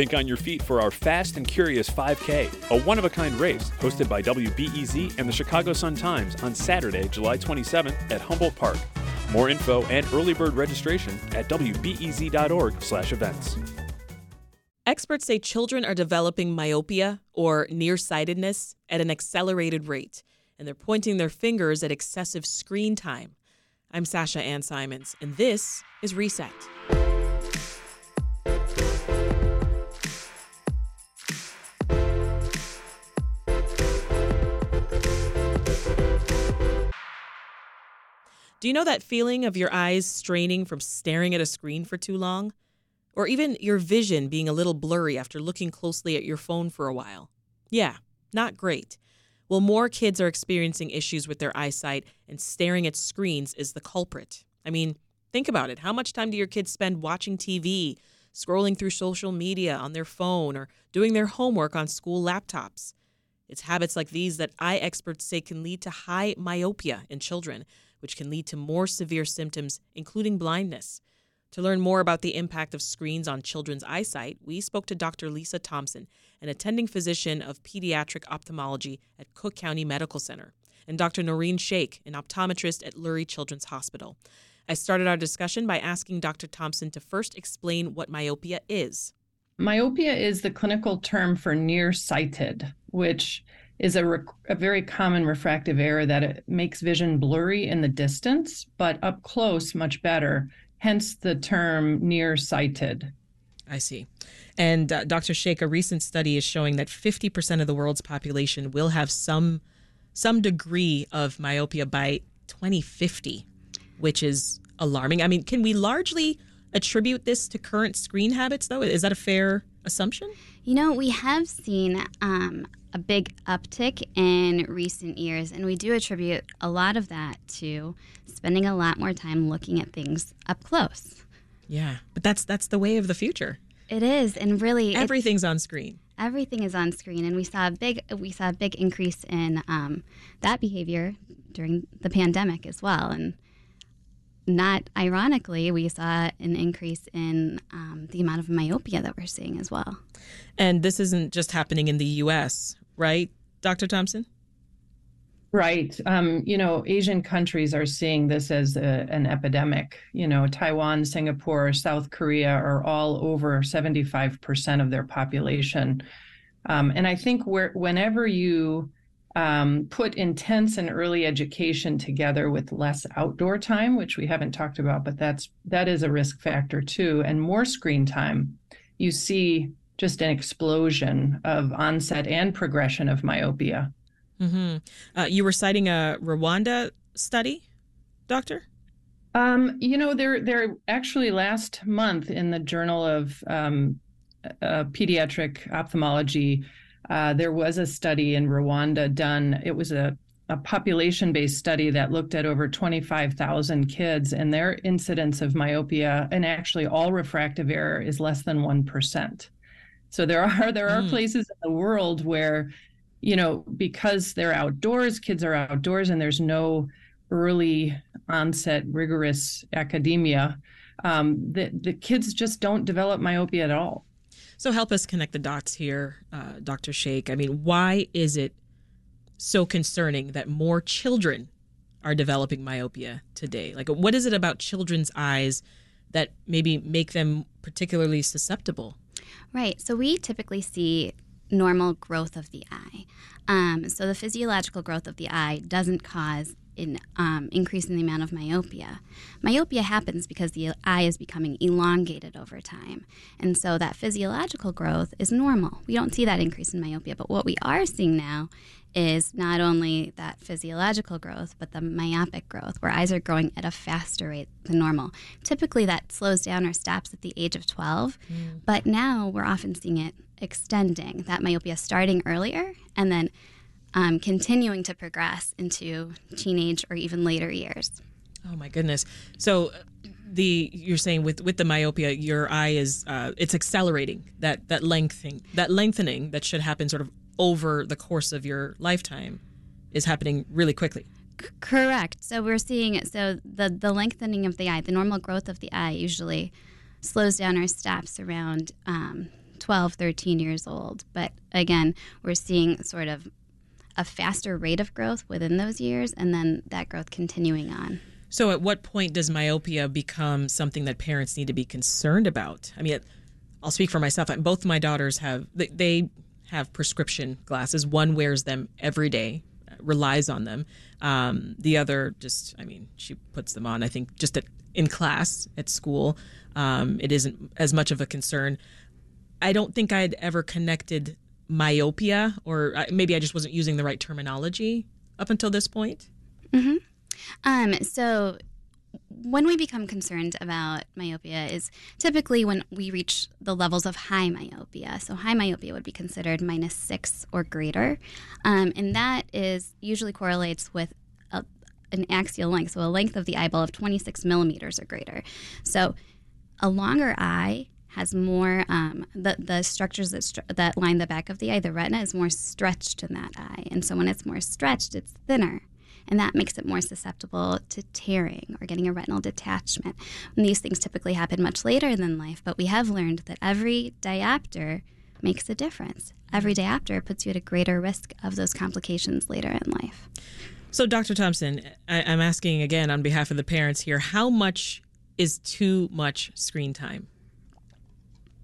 Think on your feet for our Fast and Curious 5K, a one of a kind race hosted by WBEZ and the Chicago Sun Times on Saturday, July 27th at Humboldt Park. More info and early bird registration at wbez.org/events. Experts say children are developing myopia or nearsightedness at an accelerated rate, and they're pointing their fingers at excessive screen time. I'm Sasha Ann Simons, and this is Reset. Do you know that feeling of your eyes straining from staring at a screen for too long? Or even your vision being a little blurry after looking closely at your phone for a while? Yeah, not great. Well, more kids are experiencing issues with their eyesight, and staring at screens is the culprit. I mean, think about it. How much time do your kids spend watching TV, scrolling through social media on their phone, or doing their homework on school laptops? It's habits like these that eye experts say can lead to high myopia in children, which can lead to more severe symptoms, including blindness. To learn more about the impact of screens on children's eyesight, we spoke to Dr. Lisa Thompson, an attending physician of pediatric ophthalmology at Cook County Medical Center, and Dr. Noreen Shaikh, an optometrist at Lurie Children's Hospital. I started our discussion by asking Dr. Thompson to first explain what myopia is. Myopia is the clinical term for nearsighted, which is a, rec- a very common refractive error that it makes vision blurry in the distance, but up close much better, hence the term nearsighted. I see. And uh, Dr. Shaikh, a recent study is showing that 50% of the world's population will have some some degree of myopia by 2050, which is alarming. I mean, can we largely attribute this to current screen habits, though? Is that a fair assumption? You know, we have seen um, a big uptick in recent years, and we do attribute a lot of that to spending a lot more time looking at things up close. Yeah, but that's that's the way of the future. It is, and really, everything's on screen. Everything is on screen, and we saw a big we saw a big increase in um, that behavior during the pandemic as well, and not ironically, we saw an increase in um, the amount of myopia that we're seeing as well. And this isn't just happening in the U.S., right, Dr. Thompson? Right. Um, you know, Asian countries are seeing this as a, an epidemic. You know, Taiwan, Singapore, South Korea are all over 75% of their population. Um, and I think where, whenever you um, put intense and early education together with less outdoor time, which we haven't talked about, but that's that is a risk factor too, and more screen time, you see just an explosion of onset and progression of myopia. Mm-hmm. Uh, you were citing a Rwanda study, doctor. Um, you know, they're they're actually last month in the Journal of um, uh, Pediatric Ophthalmology uh, there was a study in Rwanda done. It was a, a population based study that looked at over 25,000 kids, and their incidence of myopia and actually all refractive error is less than 1%. So there are there are mm. places in the world where you know because they're outdoors kids are outdoors and there's no early onset rigorous academia um, the, the kids just don't develop myopia at all so help us connect the dots here, uh, Dr. Shaikh. I mean, why is it so concerning that more children are developing myopia today? Like, what is it about children's eyes that maybe make them particularly susceptible? Right. So we typically see normal growth of the eye. Um, so the physiological growth of the eye doesn't cause in um, increasing the amount of myopia. Myopia happens because the eye is becoming elongated over time. And so that physiological growth is normal. We don't see that increase in myopia. But what we are seeing now is not only that physiological growth, but the myopic growth, where eyes are growing at a faster rate than normal. Typically, that slows down or stops at the age of 12, mm. but now we're often seeing it extending, that myopia starting earlier and then um, continuing to progress into teenage or even later years. Oh my goodness! So the you're saying with with the myopia, your eye is uh, it's accelerating that that lengthening that lengthening that should happen sort of over the course of your lifetime is happening really quickly. C- correct. So we're seeing so the the lengthening of the eye, the normal growth of the eye usually slows down or stops around um, 12, 13 years old. But again, we're seeing sort of a faster rate of growth within those years and then that growth continuing on. So, at what point does myopia become something that parents need to be concerned about? I mean, I'll speak for myself. Both my daughters have they have prescription glasses. One wears them every day, relies on them. Um, the other just, I mean, she puts them on. I think just at, in class at school, um, it isn't as much of a concern. I don't think I'd ever connected myopia, or maybe I just wasn't using the right terminology up until this point. Mm-hmm. Um, so when we become concerned about myopia is typically when we reach the levels of high myopia. So high myopia would be considered minus six or greater, um, and that is usually correlates with a, an axial length, so a length of the eyeball of 26 millimeters or greater. So a longer eye has more um, the the structures that that line the back of the eye. The retina is more stretched in that eye, and so when it's more stretched, it's thinner and that makes it more susceptible to tearing or getting a retinal detachment. And these things typically happen much later than life, but we have learned that every diopter makes a difference. Every diopter puts you at a greater risk of those complications later in life. So, Dr. Thompson, I- I'm asking again on behalf of the parents here how much is too much screen time?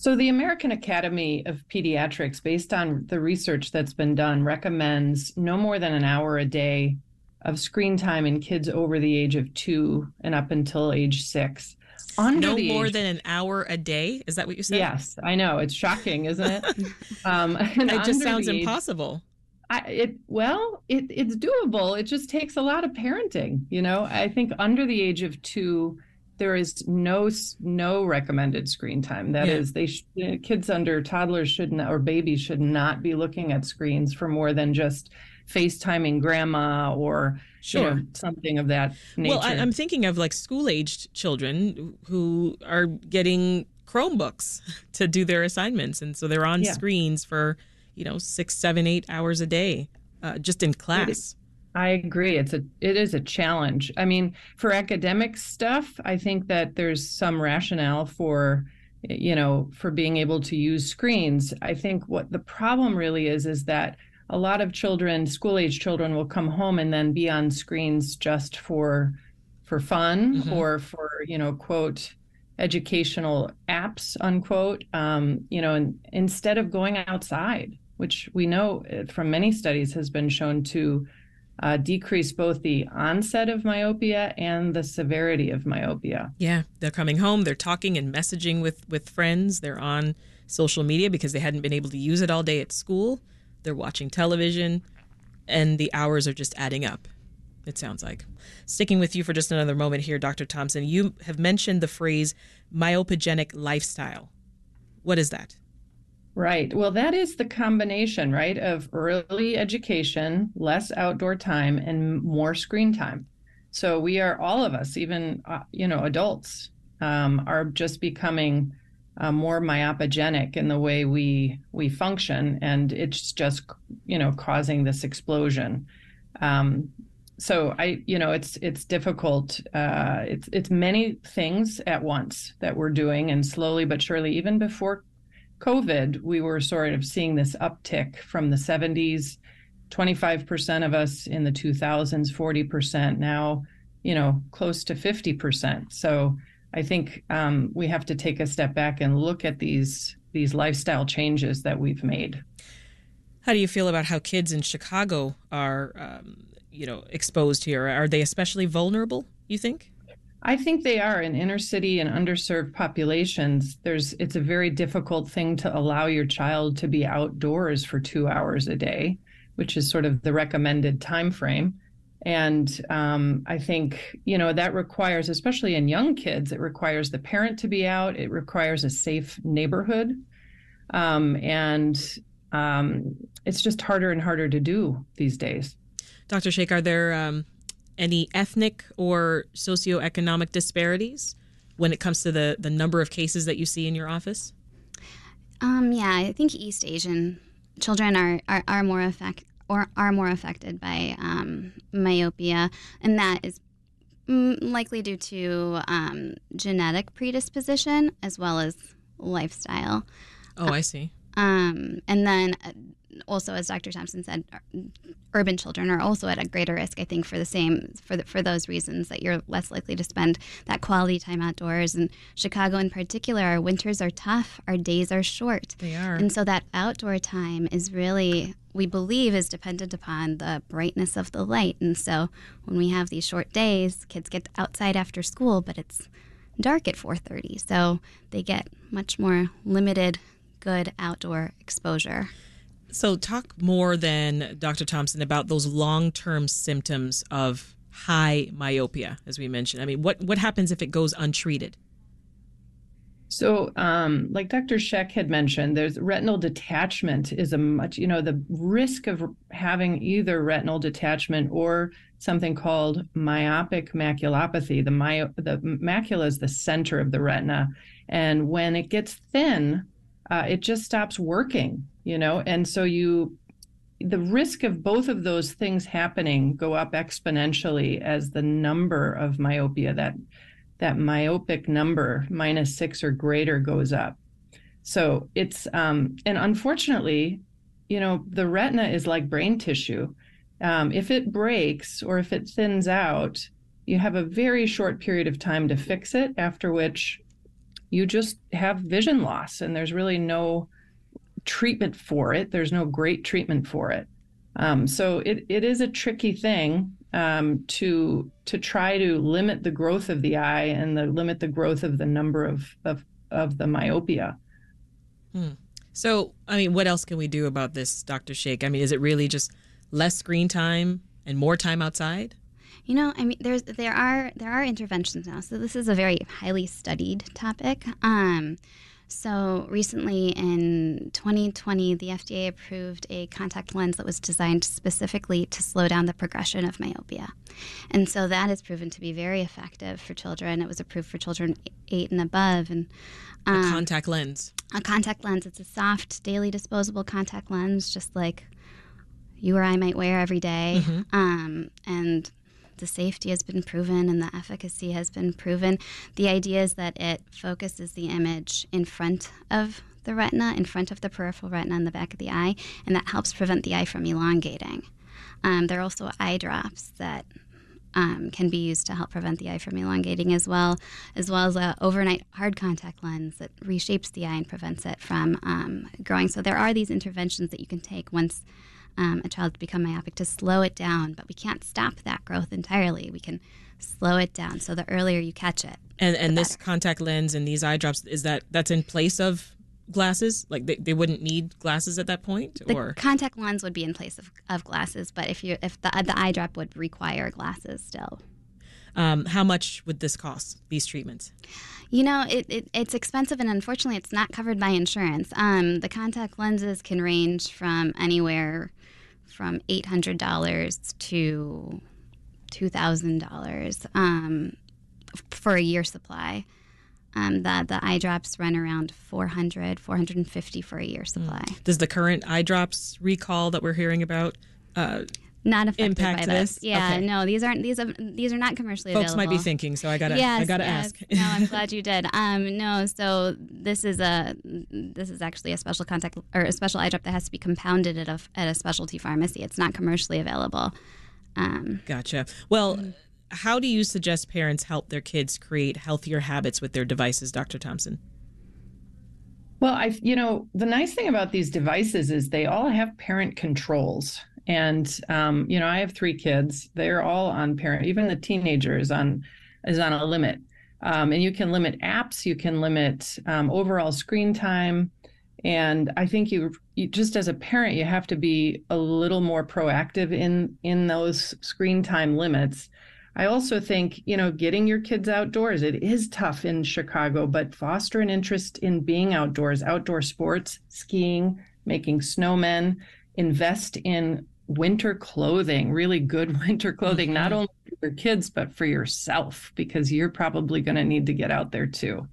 So, the American Academy of Pediatrics, based on the research that's been done, recommends no more than an hour a day of screen time in kids over the age of two and up until age six. Under no more age, than an hour a day. Is that what you said? Yes, I know. It's shocking, isn't it? um, it just sounds impossible. I, it well, it, it's doable. It just takes a lot of parenting. You know, I think under the age of two, there is no no recommended screen time. That yeah. is, they sh- kids under toddlers should not or babies should not be looking at screens for more than just FaceTiming grandma or sure. You know, something of that nature. Well, I, am thinking of like school aged children who are getting Chromebooks to do their assignments. And so they're on yeah. screens for, you know, six, seven, eight hours a day uh, just in class. I agree. It's a it is a challenge. I mean, for academic stuff, I think that there's some rationale for you know for being able to use screens. I think what the problem really is is that a lot of children, school age children, will come home and then be on screens just for for fun mm-hmm. or for you know quote educational apps unquote um, you know and instead of going outside which we know uh, from many studies has been shown to uh, decrease both the onset of myopia and the severity of myopia yeah they're coming home they're talking and messaging with with friends they're on social media because they hadn't been able to use it all day at school they're watching television, and the hours are just adding up, it sounds like. Sticking with you for just another moment here, Dr. Thompson, you have mentioned the phrase myopogenic lifestyle. What is that? Right. Well, that is the combination, right, of early education, less outdoor time, and more screen time. So we are all of us, even uh, you know, adults, um, are just becoming uh, more myopogenic in the way we we function, and it's just you know causing this explosion. Um, so I, you know, it's it's difficult. Uh, it's it's many things at once that we're doing, and slowly but surely, even before COVID, we were sort of seeing this uptick from the 70s, 25% of us in the 2000s, 40% now, you know, close to 50%. So I think um, we have to take a step back and look at these these lifestyle changes that we've made. How do you feel about how kids in Chicago are, um, you know, exposed here? Are they especially vulnerable? You think? I think they are in inner city and underserved populations. There's it's a very difficult thing to allow your child to be outdoors for two hours a day, which is sort of the recommended time frame. And um, I think, you know, that requires, especially in young kids, it requires the parent to be out, it requires a safe neighborhood. Um, and um, it's just harder and harder to do these days. Dr. Shaikh, are there um, any ethnic or socioeconomic disparities when it comes to the, the number of cases that you see in your office? Um, yeah, I think East Asian children are, are, are more affect, or are more affected by um, myopia, and that is likely due to um, genetic predisposition as well as lifestyle. Oh, I see. Um, and then uh, also, as Dr. Thompson said, urban children are also at a greater risk. I think for the same for the, for those reasons that you're less likely to spend that quality time outdoors. And Chicago, in particular, our winters are tough. Our days are short. They are. And so that outdoor time is really we believe is dependent upon the brightness of the light. And so when we have these short days, kids get outside after school, but it's dark at 4:30. So they get much more limited good outdoor exposure. So, talk more than Dr. Thompson about those long term symptoms of high myopia, as we mentioned. I mean, what, what happens if it goes untreated? So, um, like Dr. Shaikh had mentioned, there's retinal detachment is a much, you know, the risk of having either retinal detachment or something called myopic maculopathy. The, myo, the macula is the center of the retina. And when it gets thin, uh, it just stops working, you know, and so you the risk of both of those things happening go up exponentially as the number of myopia that that myopic number minus six or greater goes up. So it's um, and unfortunately you know the retina is like brain tissue. Um, if it breaks or if it thins out you have a very short period of time to fix it after which you just have vision loss and there's really no treatment for it. There's no great treatment for it. Um, so it, it is a tricky thing um, to to try to limit the growth of the eye and the limit the growth of the number of of, of the myopia. Hmm. So, I mean, what else can we do about this, Dr. Shaikh? I mean, is it really just less screen time and more time outside? You know, I mean, there's there are there are interventions now. So this is a very highly studied topic. Um, so recently in 2020, the FDA approved a contact lens that was designed specifically to slow down the progression of myopia, and so that has proven to be very effective for children. It was approved for children eight and above, and um, a contact lens. A contact lens. It's a soft, daily disposable contact lens, just like you or I might wear every day. Mm-hmm. Um, and the safety has been proven and the efficacy has been proven. The idea is that it focuses the image in front of the retina, in front of the peripheral retina in the back of the eye, and that helps prevent the eye from elongating. Um, there are also eye drops that um, can be used to help prevent the eye from elongating as well, as well as a overnight hard contact lens that reshapes the eye and prevents it from um, growing. So there are these interventions that you can take once um, a child to become myopic to slow it down, but we can't stop that growth entirely. We can slow it down. So the earlier you catch it, and and this contact lens and these eye drops is that that's in place of glasses like they, they wouldn't need glasses at that point the or contact lens would be in place of, of glasses but if you if the, the eye drop would require glasses still um, how much would this cost these treatments you know, it, it, it's expensive, and unfortunately, it's not covered by insurance. Um, the contact lenses can range from anywhere from $800 to $2,000 um, for a year supply. Um, the, the eye drops run around 400 450 for a year supply. Mm. Does the current eye drops recall that we're hearing about uh, not affected impact by this? this. Yeah, okay. no, these aren't these are these are not commercially available. Folks available. might be thinking, so I gotta yes, I gotta yes. ask. no, I'm glad you did. Um, no, so this is a this is actually a special contact or a special eye drop that has to be compounded at a at a specialty pharmacy. It's not commercially available. Um, gotcha. Well. How do you suggest parents help their kids create healthier habits with their devices, Dr. Thompson? Well, I, you know, the nice thing about these devices is they all have parent controls. And um, you know, I have three kids. They're all on parent. Even the teenager is on is on a limit. Um, and you can limit apps. You can limit um, overall screen time. And I think you, you just as a parent, you have to be a little more proactive in in those screen time limits. I also think, you know, getting your kids outdoors, it is tough in Chicago, but foster an interest in being outdoors, outdoor sports, skiing, making snowmen, invest in winter clothing, really good winter clothing, not mm-hmm. only for your kids, but for yourself, because you're probably going to need to get out there too.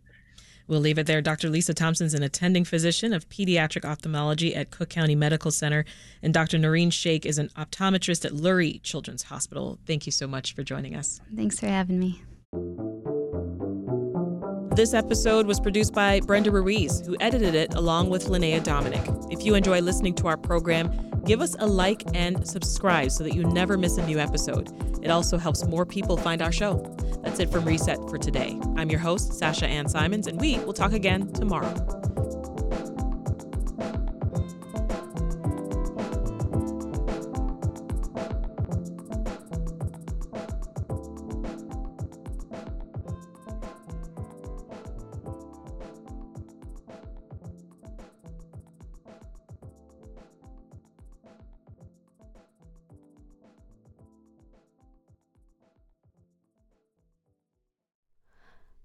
We'll leave it there. Dr. Lisa Thompson is an attending physician of pediatric ophthalmology at Cook County Medical Center, and Dr. Noreen Shaikh is an optometrist at Lurie Children's Hospital. Thank you so much for joining us. Thanks for having me. This episode was produced by Brenda Ruiz, who edited it along with Linnea Dominic. If you enjoy listening to our program, give us a like and subscribe so that you never miss a new episode. It also helps more people find our show. That's it from Reset for today. I'm your host, Sasha Ann Simons, and we will talk again tomorrow.